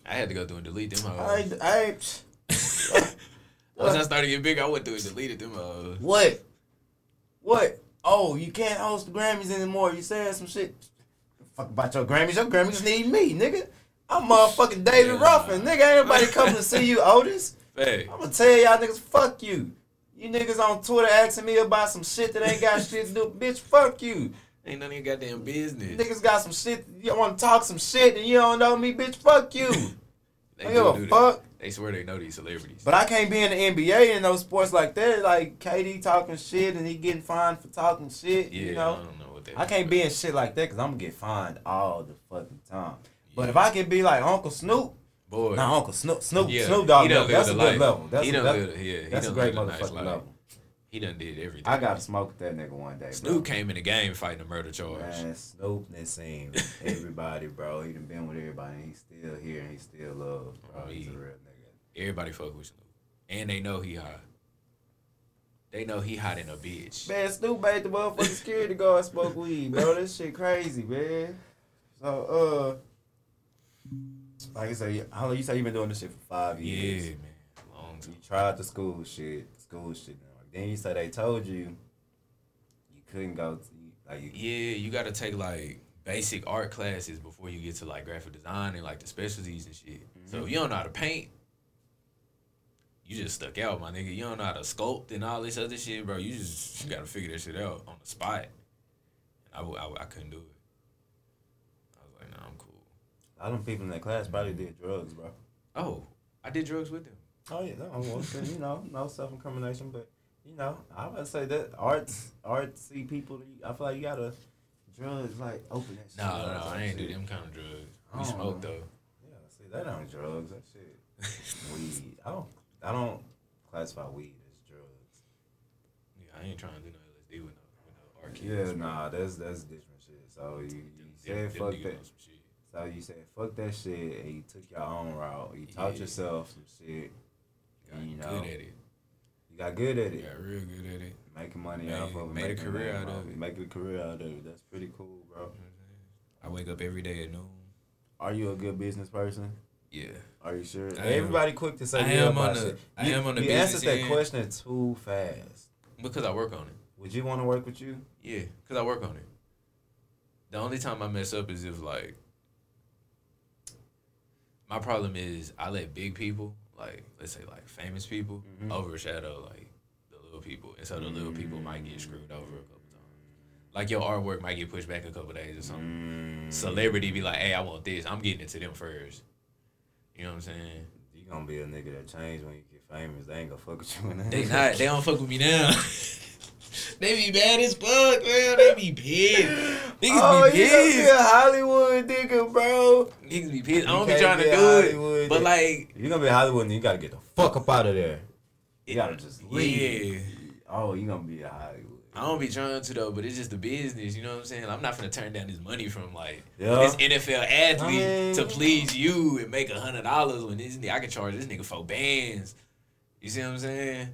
I had to go through and delete them. I hoes. ain't, I ain't, [LAUGHS] Once I started getting big, I went through and deleted them. hoes. what? What? Oh, you can't host the Grammys anymore. You said some shit. Fuck about your Grammys. Your Grammys need me, nigga. I'm motherfucking David Yeah. Ruffin. Nigga, ain't nobody coming to see you, [LAUGHS] Otis. Hey, I'm gonna tell y'all niggas, fuck you. You niggas on Twitter asking me about some shit that ain't got shit to do. [LAUGHS] Bitch, fuck you. ain't none of your goddamn business. Niggas got some shit. You want to talk some shit and you don't know me, bitch, fuck you. [LAUGHS] They I do give a that. fuck. They swear they know these celebrities. But I can't be in the NBA and those sports like that. Like KD talking shit and he getting fined for talking shit. yeah, you I know, don't know what. I can't be in shit like that because I'm gonna get fined all the fucking time. But if I can be like Uncle Snoop, Boy, not Uncle Snoop, Snoop, yeah, Snoop Dogg, he level. that's a good life. level. That's he a, done yeah, he that's a great nice motherfucking life. level. He done did everything. I gotta smoke with that nigga one day. Bro. Snoop came in the game fighting a murder charge. Man, Snoop done seen everybody, bro. He done been with everybody. And he's still here and he still loved, bro. Oh, he's a real nigga. Everybody fuck with Snoop, and they know he hot. They know he hot in a bitch. Man, Snoop made the motherfucking security guard smoke weed, bro. This shit crazy, man. So, uh, like I said, how long you say you been doing this shit for five years? Yeah, man, long You tried the school shit, school shit. Then you said they told you you couldn't go to like you. Yeah, you got to take like basic art classes before you get to like graphic design and like the specialties and shit. So if you don't know how to paint, you just stuck out, my nigga. You don't know how to sculpt and all this other shit, bro. You just you got to figure that shit out on the spot. I, I, I couldn't do it. I was like, nah, I'm cool. A lot of people in that class probably did drugs, bro. Oh, I did drugs with him. Oh yeah, no, well, you know, no self incrimination, but you know, I would say that arts, artsy people. I feel like you gotta drugs like open that. shit No, no, I ain't do them kind of drugs. We don't smoke though. Yeah, see that ain't drugs. That shit, [LAUGHS] weed. I don't, I don't classify weed as drugs. Yeah, I ain't trying to do no LSD with no, with no. Yeah, nah, that's that's different shit. So you, you said fuck that. shit. So you said fuck that shit, and you took your own route. You taught Yeah. yourself some shit. Got You know, good at it. you got good at it. Got real good at it. Making money Made- off of it. made a career out of it. Making a career out of it. That's pretty cool, bro. I wake up every day at noon. Are you a good business person? Yeah. Are you sure? I am. Everybody quick to say I yeah am on the- shit. I you, am on the You answered that end. question too fast. Because I work on it. Would you want to work with you? Yeah, because I work on it. The only time I mess up is if like my problem is I let big people, like let's say like famous people, Mhm. overshadow like the little people, and so the little people might get screwed over a couple times. Like your artwork might get pushed back a couple days or something. Mm, Celebrity be like, "Hey, I want this. I'm getting it to them first. You know what I'm saying? You gonna be a nigga that change when you get famous. They ain't gonna fuck with you in. They not. They don't fuck with me now. [LAUGHS] they be bad as fuck, man. They be pissed. Niggas oh, be you gonna be a Hollywood nigga, bro. Niggas be pissed. I You don't be trying be to do Hollywood it, but like, You gonna be a Hollywood and you gotta get the fuck up out of there. You gotta just leave. yeah. Oh, you gonna be a Hollywood. I don't be trying to though, but it's just the business. You know what I'm saying? I'm not gonna turn down this money from like Yeah. this NFL athlete I mean- to please you and make a hundred dollars when this nigga I can charge this nigga four bands. You see what I'm saying?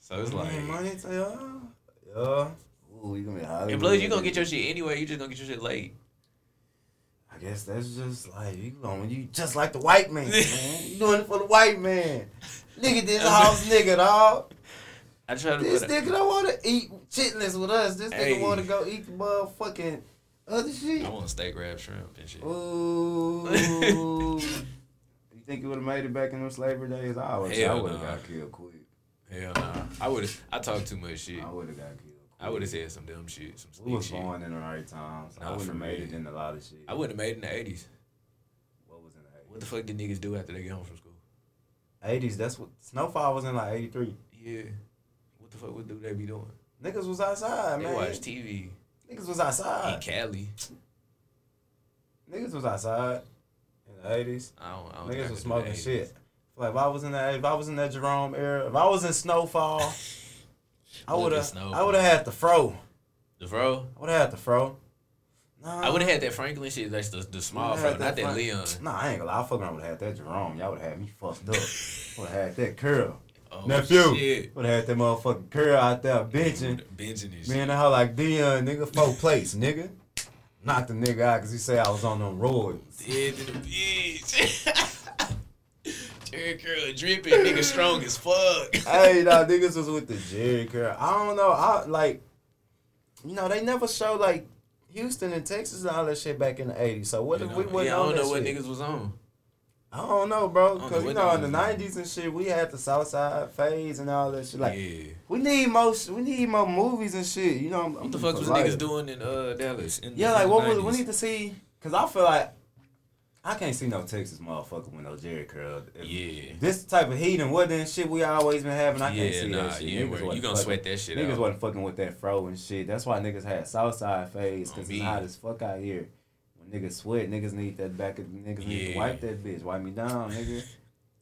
So it's like, money to y'all. Yeah. Ooh, you gonna be and plus you gonna get your shit anyway. You just gonna get your shit late. I guess that's just like you going you just like the white man, [LAUGHS] man. You doing it for the white man. Nigga, this [LAUGHS] house nigga, dog. I try to This nigga don't want to eat chitlins with us. This Hey. nigga want to go eat the motherfucking other shit. I want steak, crab, shrimp, and shit. Ooh. you think you would have made it back in those slavery days? I would. I would have nah. got killed quick. Hell nah. I would have. I talk too much shit. I would have got killed. I would have said some dumb shit, some We was shit. born in the right times. I Nah, wouldn't have made it in a lot of shit. I wouldn't have made it in the eighties. What was in the eighties? What the fuck did niggas do after they get home from school? eighties? That's what Snowfall was in like eighty three. Yeah. What fuck would do they be doing? Niggas was outside, They man. watch TV. Niggas was outside. Eat Cali. Niggas was outside in the eighties. I don't. I don't Niggas was smoking the 80s. shit. Like if I was in that, if I was in that Jerome era, if I was in Snowfall, I would have, I would have had the fro. The bro. I would have had the fro. Nah, I would have had that Franklin shit. That's the, the small fro, had not that Frank- Leon. Nah, I ain't gonna lie. I fucking would have had that Jerome. Y'all would have had me fucked up. [LAUGHS] would have had that curl. Oh, Nephew. Shit. Would have had that motherfucking curl out there benching. Benching shit. and how like Dion, nigga, four plates, nigga. Knocked the nigga out because he said I was on them roids. Dead to the bitch. [LAUGHS] Jheri curl dripping, nigga strong as fuck. [LAUGHS] hey, nah, niggas was with the Jheri curl. I don't know. I like, you know, they never show like Houston and Texas and all that shit back in the '80s. So what if we wasn't yeah, I don't know what shit? niggas was on. I don't know, bro. Because you know, in the '90s and shit, we had the Southside phase and all that shit. Like, yeah. we need more. We need more movies and shit. You know, I'm, What the fuck was niggas doing in uh Dallas? In Yeah, the, like what the was, we need to see because I feel like I can't see no Texas motherfucker with no Jheri curl. If Yeah. This type of heat and what and shit we always been having. I can't see nah, that shit. yeah, Niggas you gonna fucking- sweat that shit Niggas out. wasn't fucking with that fro and shit. That's why niggas had Southside phase because it's hot as fuck out here. Niggas sweat, niggas need that back of niggas need to wipe that bitch, wipe me down, nigga.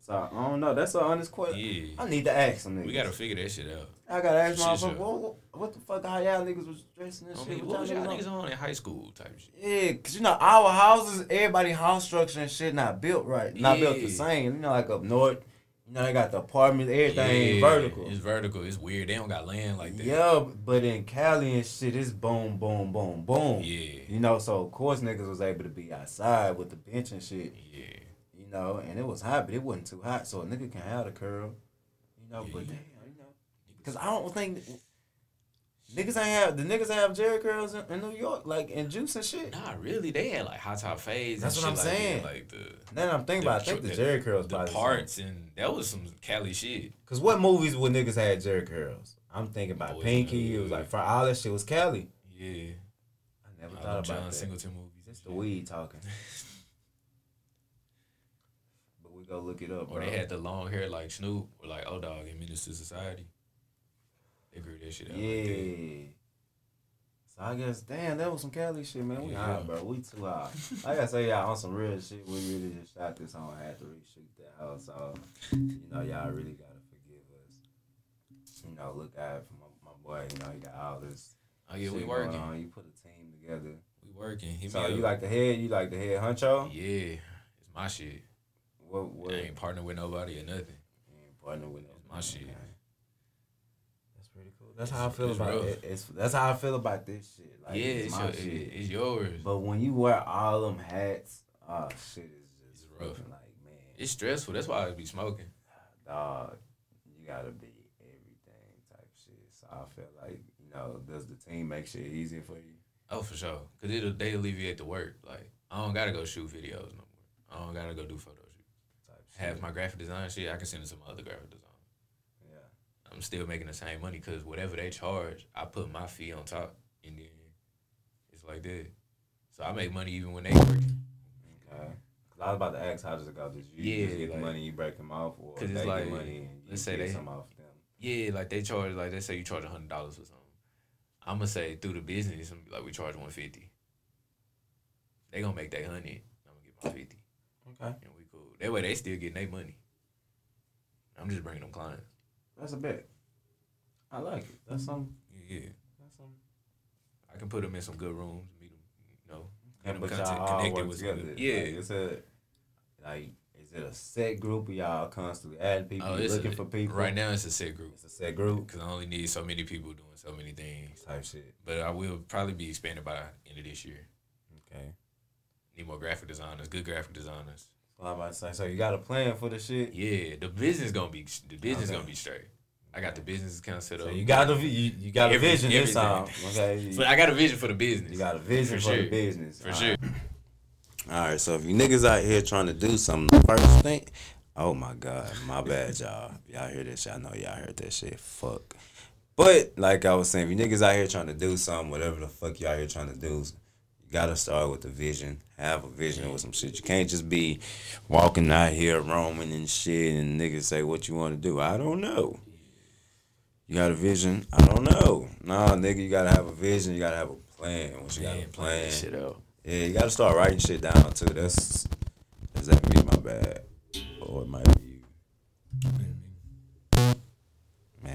So I don't know. That's an honest question. Yeah. I need to ask some niggas. We gotta figure that shit out. I gotta ask sure. What, what, what the fuck? How y'all niggas was dressing and I shit? mean, What what was y'all niggas on in high school type shit? Yeah, cause you know our houses, everybody house structure and shit not built right, not built the same. You know, like up north, you know they got the apartments, everything Yeah, vertical. It's vertical. It's weird. They don't got land like that. Yeah, but in Cali and shit, it's boom, boom, boom, boom. Yeah. You know, so of course niggas was able to be outside with the bench and shit. Yeah. You know, and it was hot, but it wasn't too hot, so a nigga can have the curl. You know, but Yeah. damn, you know, cause I don't think niggas ain't have the niggas have Jheri curls in, in New York, like in juice and shit. Nah, really, they had like hot top fades. That's and what I'm like saying. That, like the Then I'm thinking about, I think tr- the Jheri curls the parts, and that was some Cali shit. Cause what movies would niggas had Jerry curls? I'm thinking about Boys Pinky. in It was like for all that shit was Cali. Yeah. I never thought about John that. Singleton movies. It's the weed talking. [LAUGHS] but we go look it up, Or bro. they had the long hair like Snoop or like O Dog in to Society. They grew that shit out. Like. Yeah. So I guess, damn, that was some Cali shit, man. We Yeah. high, bro. We too. Like I say, y'all on some real shit. We really just shot this on. had to reshoot that house. So, you know, y'all really gotta forgive us. You know, look out for my, my boy. You know, he got all this. Oh yeah, we working. on. You put a team together. We working. Hit So you up. like the head? You like the head honcho? Yeah, it's my shit. What? What? I ain't partner with nobody or nothing. You ain't partner with nobody. It's my shit. Cool. That's how I feel it's about rough. it. It's that's how I feel about this shit. Like yeah, it's, it's, my your, shit. it's yours. But when you wear all them hats, oh shit is just It's rough. like man, It's stressful. That's why I be smoking. dog, you gotta be everything type shit. So I feel like you know, does the team make shit easier for you? Oh, for sure. Cause it'll they alleviate the work. Like I don't gotta go shoot videos no more. I don't gotta go do photo shoots. Type shit. Have my graphic design shit. I can send it to my other graphic design. I'm still making the same money because whatever they charge, I put my fee on top, and then it's like that. So I make money even when they working. Okay. Cause I was about to ask how does it go? Did you Yeah, just get like- the money, you break them off, or 'Cause it's like, money and you let's say get they- some off them? Yeah, like they charge like they say you charge a hundred dollars for something. I'm gonna say through the business, I'm gonna be like we charge one fifty. They gonna make that hundred. I'm gonna get my fifty, Okay. and we cool. That way they still getting their money. I'm just bringing them clients. That's a bet. I like it. That's mm-hmm. some. Yeah, yeah. That's some. I can put them in some good rooms, meet them, you know, And but content, y'all all work together. Yeah, Like, it's a like is it a set group of y'all constantly adding people, oh, looking a- for people? Right now, it's a set group It's a set group because I only need so many people doing so many things. type shit. But I will probably be expanded by the end of this year. Okay. Need more graphic designers, good graphic designers. So I'm about to say, so you got a plan for the shit? Yeah, the business gonna be the business Okay. gonna be straight. I got the business account set up. So you got a you, you got a Every- vision this time. everything. Okay. [LAUGHS] You, I got a vision for the business. you got a vision For for, the business. for All sure. right. All right, so if you niggas out here trying to do something, first thing, oh my god, my bad, [LAUGHS] y'all. Y'all hear this? Y'all know y'all heard that shit. Fuck. But like I was saying, if you niggas out here trying to do something, whatever the fuck y'all here trying to do, you gotta start with the vision. Have a vision with some shit. You can't just be walking out here roaming and shit, and niggas say what you want to do. I don't know. You got a vision? I don't know. Nah, nigga, you gotta have a vision. You gotta have a plan. Once you got a plan plan, shit out. yeah, you gotta start writing shit down too. That's is that me? My bad, or it might be you.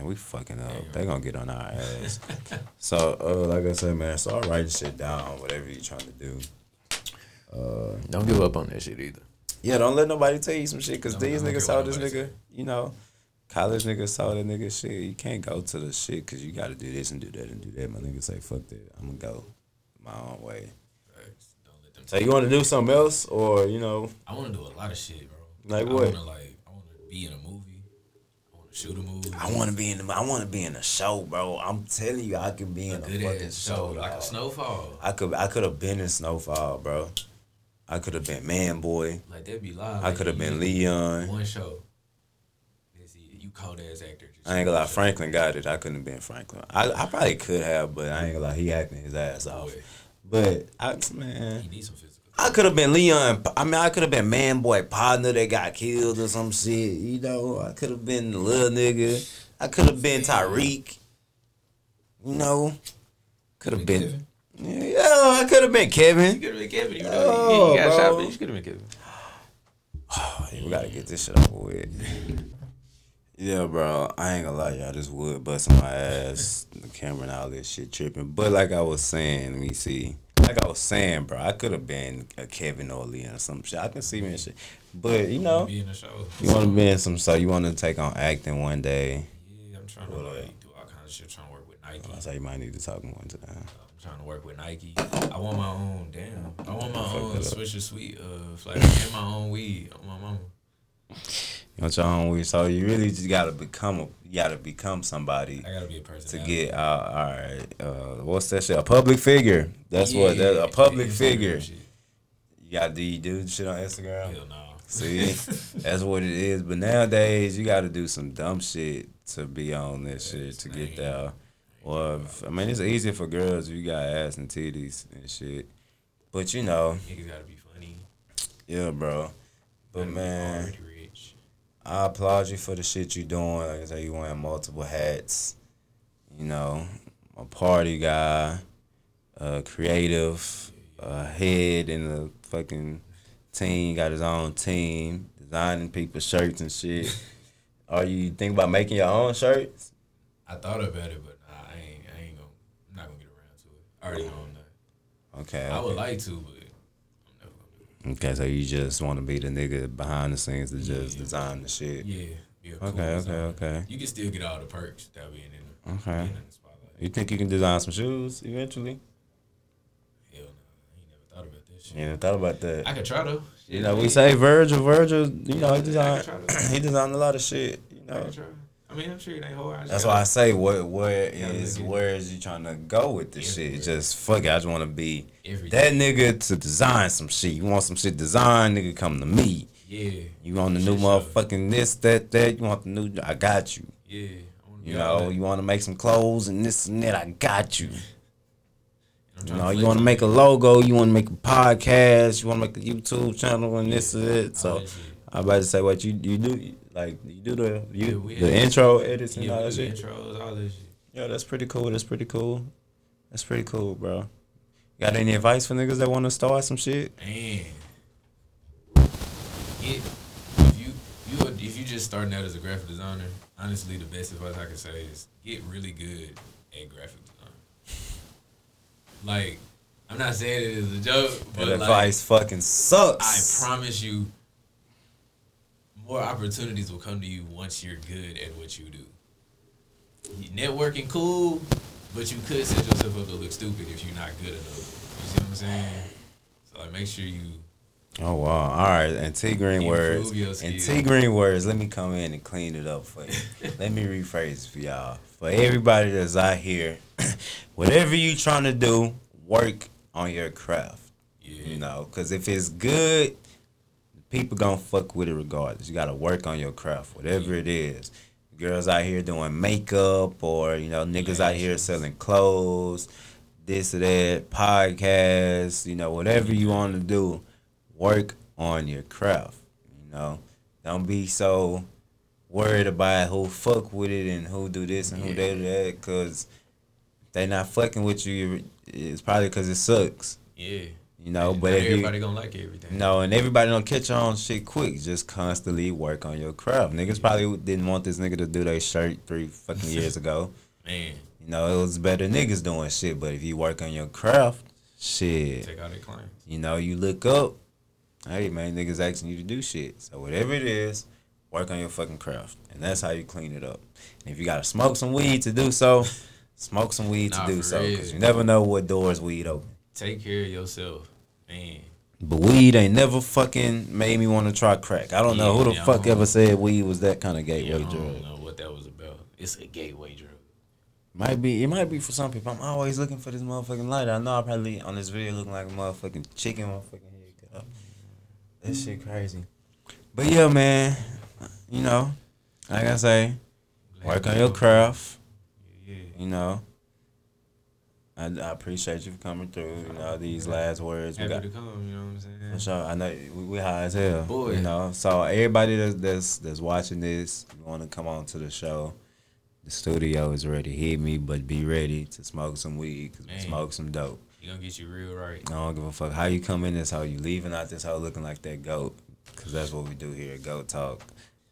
Man, we fucking up. They gonna get on our ass. [LAUGHS] so, uh, like I said, man, start writing shit down. Whatever you trying to do. Uh, Don't give up on that shit either. yeah, don't let nobody tell you some shit because Don't- these don't niggas saw this nigga. say. You know, college niggas saw that nigga shit. You can't go to the shit because you got to do this and do that and do that. My nigga say, fuck that. I'm gonna go my own way. Don't let them. So you want to do something else, or you know, I want to do a lot of shit, bro. Like I what? want to like. I want to be in a movie. I want to shoot a movie. I want to be in the. I want to be in a show, bro. I'm telling you, I could be in a, good fucking show, show, like a snowfall. I could. I could have been in Snowfall, bro. I could have been Man Boy. Like that'd be live. I Like, could have been Leon. One show. You cold ass actor. I ain't gonna lie, Franklin got it. I couldn't have been Franklin. I, I probably could have, but I ain't gonna lie, he acting his ass off. Boy, But I man, He needs some physical. I could have been Leon. I mean, I could have been Man Boy partner that got killed or some shit. You know, I could have been the little nigga. I could have been Tyreek. You know, could have been. Yeah, I could have been Kevin. You could have been Kevin. You know, Oh, you, you got bro. shot, but you could have been Kevin. [SIGHS] we gotta get this shit over with. [LAUGHS] Yeah, bro. I ain't gonna lie, y'all. This wood busting my ass. The camera and all this shit tripping. But like I was saying, let me see. Like I was saying, bro, I could have been a Kevin Leon or some shit. I can see me and shit. But you know, Be in the show. you want to be in some. So you want to take on acting one day. Yeah, I'm trying to like do all kinds of shit. Trying to work with Nike. I say you might need to talk more into that. I'm trying to work with Nike. I want my own. Damn. I want my own. Swisher Sweet uh flavor and my own weed. On my mama. You your own weed. So you really just gotta become a. You gotta become somebody. I gotta be a person to get out. All right. Uh, what's that shit? A public figure. That's what. That's a public figure. You got do you do shit on Instagram? Hell no. See, [LAUGHS] that's what it is. But nowadays, you got to do some dumb shit to be on this shit to get there. Or if- I mean, it's easy for girls. if You got ass and titties and shit. But you know, Niggas gotta be funny. yeah, bro. But man. I applaud you for the shit you're doing. Like I say, you wearing multiple hats. You know, a party guy, a creative, a head in the fucking team. Got his own team, designing people's shirts and shit. [LAUGHS] Are you think about making your own shirts? I thought about it, but nah, I ain't. I ain't gonna. I'm not gonna get around to it. I already own that. Okay. I would okay. like to, but I'm never gonna do Okay, so you just want to be the nigga behind the scenes to just design the shit. it. Yeah. Cool Okay, okay, okay. You can still get all the perks that being in the, Okay. being in the spotlight. You think you can design some shoes eventually? Hell no, I ain't never thought about this shit. You never thought about that. I could try though. You know, we say Virgil, Virgil, you know, he designed, I can try [CLEARS THROAT] he designed a lot of shit. You I know, try. I mean, I'm sure it ain't hard. That's gotta- why I say, where, where is, where is you trying to go with this shit? Just fuck it, I just want to be Every that nigga to design some shit. You want some shit designed, nigga, come to me. Yeah. You want the new motherfucking this, that, that. You want the new, I got you. Yeah. You know, you want to make some clothes and this and that, I got you. [LAUGHS] You know, you want to make a logo, you want to make a podcast, you want to make a YouTube channel, and this and it. So that shit. I about to say, what you you do? Like you do the you Yeah, the intro edits and Yeah, all that shit. intros, all that shit. Yeah, that's pretty cool. That's pretty cool. That's pretty cool, bro. Got any advice for niggas that want to start some shit? Man, get if you you if you just starting out as a graphic designer, honestly, the best advice I can say is get really good at graphic design. Like, I'm not saying it as a joke, but That like, advice fucking sucks. I promise you, more opportunities will come to you once you're good at what you do. Networking cool, but you could set yourself up to look stupid if you're not good enough. You see what I'm saying? So like, make sure you Oh wow! All right, and T Green words. And. T Green words. Let me come in and clean it up for you. let me rephrase for y'all. For everybody that's out here, [COUGHS] whatever you're trying to do, work on your craft. yeah. You know, because if it's good, people gonna fuck with it regardless. You gotta work on your craft, whatever it is. Girls out here doing makeup, or you know, niggas out here selling clothes, this or that, podcasts. You know, whatever you want to do, work on your craft. You know, don't be so worried about who fuck with it and who do this and who Yeah. do that, cause they not fucking with you. It's probably cause it sucks. Yeah. You know, but if you everybody gonna like everything. no, and everybody don't catch on shit quick. Just constantly work on your craft. Niggas probably didn't want this nigga to do their shirt three fucking years ago. [LAUGHS] Man, You know, it was better niggas doing shit. But if you work on your craft, shit, take out their you know, you look up. Hey man, niggas asking you to do shit. So whatever it is, work on your fucking craft, and that's how you clean it up. And if you gotta smoke some weed to do so, smoke some weed Nah, to do so, because you never know what doors weed open. Take care of yourself, man. But weed ain't never fucking made me want to try crack. I don't know who the Yeah, fuck don't- ever said weed was that kind of gateway Yeah, I gateway don't drug. know what that was about. It's a gateway drug. Might be, it might be for some people. I'm always looking for this motherfucking lighter. I know I probably on this video looking like a motherfucking chicken, motherfucking head. That shit crazy. But yeah, man, you know, like I say, work on your craft. Yeah, You know, I, I appreciate you for coming through. You know, oh, these last words we happy got. to come. You know what I'm saying? For sure. I know we, we high as hell. Boy. You know. So everybody that's that's, that's watching this, you want to come on to the show. The studio is ready. Hit me, but be ready to smoke some weed. Cause we smoke some dope. You gonna get you real right. I don't give a fuck how you come in this hoe. You leaving out this hoe looking like that goat. Cause that's what we do here. Goat talk.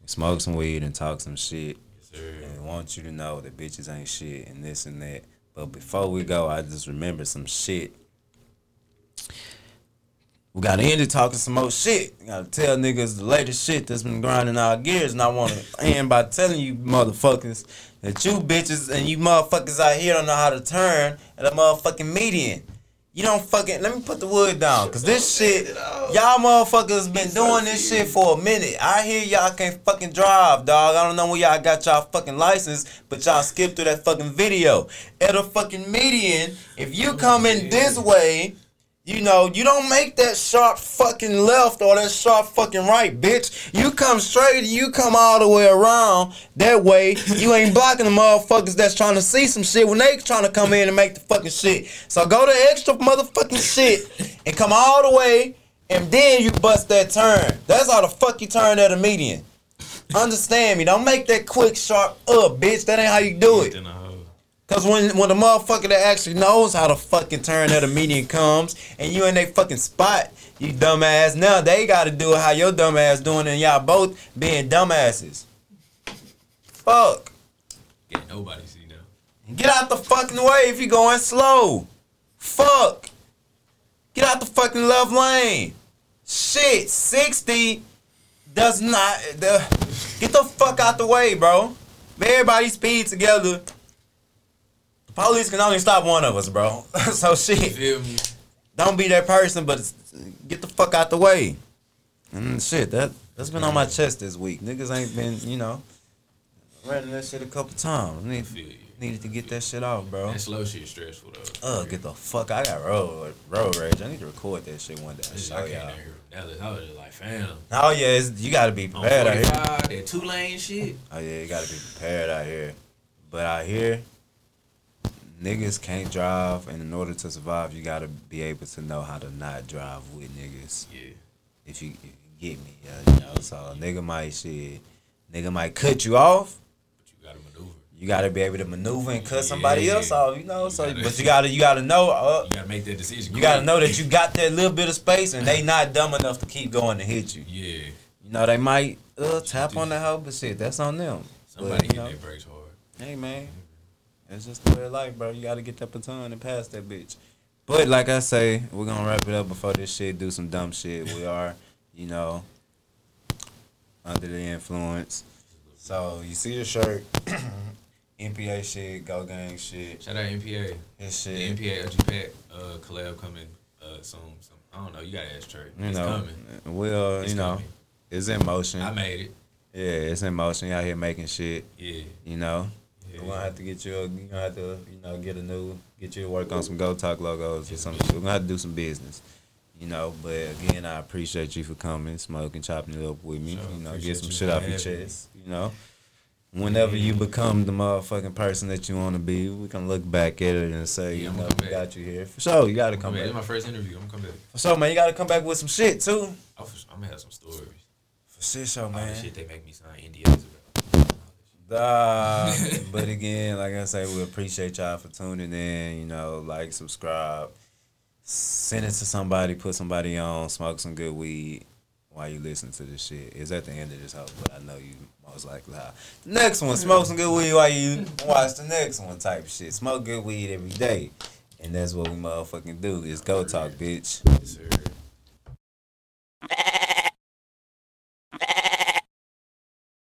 We smoke some weed and talk some shit. Yes, sir. And we want you to know that bitches ain't shit and this and that. But before we go, I just remember some shit. We gotta end it talking some more shit. Gotta tell niggas the latest shit that's been grinding our gears. And I wanna end by telling you motherfuckers that you bitches and you motherfuckers out here don't know how to turn at a motherfucking median. You don't fucking let me put the wood down. Cause this shit y'all motherfuckers been doing this shit for a minute. I hear y'all can't fucking drive, dog. I don't know where y'all got y'all fucking license, but y'all skipped through that fucking video. At a fucking median, if you come in this way, you know, you don't make that sharp fucking left or that sharp fucking right, bitch. You come straight and you come all the way around. That way, you ain't [LAUGHS] blocking the motherfuckers that's trying to see some shit when they trying to come in and make the fucking shit. So go to extra motherfucking shit [LAUGHS] and come all the way and then you bust that turn. That's how the fuck you turn at a median. Understand me? Don't make that quick, sharp up, bitch. That ain't how you do it. Then a hoe. Cause when when the motherfucker that actually knows how to fucking turn of the median comes and you in that fucking spot, you dumbass. Now they gotta do it how your dumbass doing and y'all both being dumbasses. Fuck. Can't nobody see now. Get out the fucking way if you going slow. Fuck. Get out the fucking love lane. Shit, 60 does not. The, get the fuck out the way, bro. Everybody speed together. Police can only stop one of us, bro. [LAUGHS] so shit, don't be that person, but get the fuck out the way. And shit, that that's been on my chest this week. Niggas ain't been, you know, running that shit a couple times. Need, needed to get that shit off, bro. That slow shit stressful though. Uh, get the fuck! I got road road rage. I need to record that shit one day. I show came y'all. down here from Dallas. I was just like, fam. Oh yeah, it's, you gotta be prepared out here. that two lane shit. Oh yeah, you gotta be prepared out here. But out here, niggas can't drive, and in order to survive, you gotta be able to know how to not drive with niggas. Yeah. If you, if you get me, yeah, you know. So nigga might shit, nigga might cut you off. But you gotta maneuver. You gotta be able to maneuver and cut somebody Yeah. else off. You know. You So, gotta- but you gotta, you gotta know. Uh, You gotta make that decision. You gotta know that you got that little bit of space and they [LAUGHS] not dumb enough to keep going to hit you. Yeah. You know, they might uh, tap on the hoe, but shit, that's on them. Somebody But, hit know, their brakes hard. hey man, it's just the way of life, bro. You gotta get that baton and pass that bitch. But like I say, we're gonna wrap it up before this shit do some dumb shit. We are, you know, under the influence. So you see the shirt, [CLEARS THROAT] NPA shit, Go Gang shit, Shout out NPA. his The. NPA LG Pack uh, collab coming uh, soon. Some, I don't know. You gotta ask Trey. You It's know, coming. well, It's you know, coming. it's in motion. I made it. Yeah, it's in motion. Out here making shit. Yeah. You know. We're gonna have to get you. A, you gonna have to, you know, get a new, get you to work on some Goat Talk logos or something. We're gonna have to do some business. You know, but again, I appreciate you for coming, smoking, chopping it up with me. Sure, you know, get some shit off your having me. chest. You know, whenever you become the motherfucking person that you want to be, we can look back at it and say, Yeah, you know, we got you here. For sure, you gotta Come come back. This is my first interview. I'm gonna come back. For sure, man, you gotta come back with some shit too. I'm, I'm gonna have some stories. For shit, show, All the man. shit they make me sign NDAs. [LAUGHS] But again, like I say, we appreciate y'all for tuning in. You know, like, subscribe, send it to somebody, put somebody on, smoke some good weed while you listen to this shit. It's at the end of this hoe, but I know you most likely have. The next one, smoke some good weed while you watch the next one type of shit. Smoke good weed every day. And that's what we motherfucking do. Is Goat Talk, bitch. Yes, sir.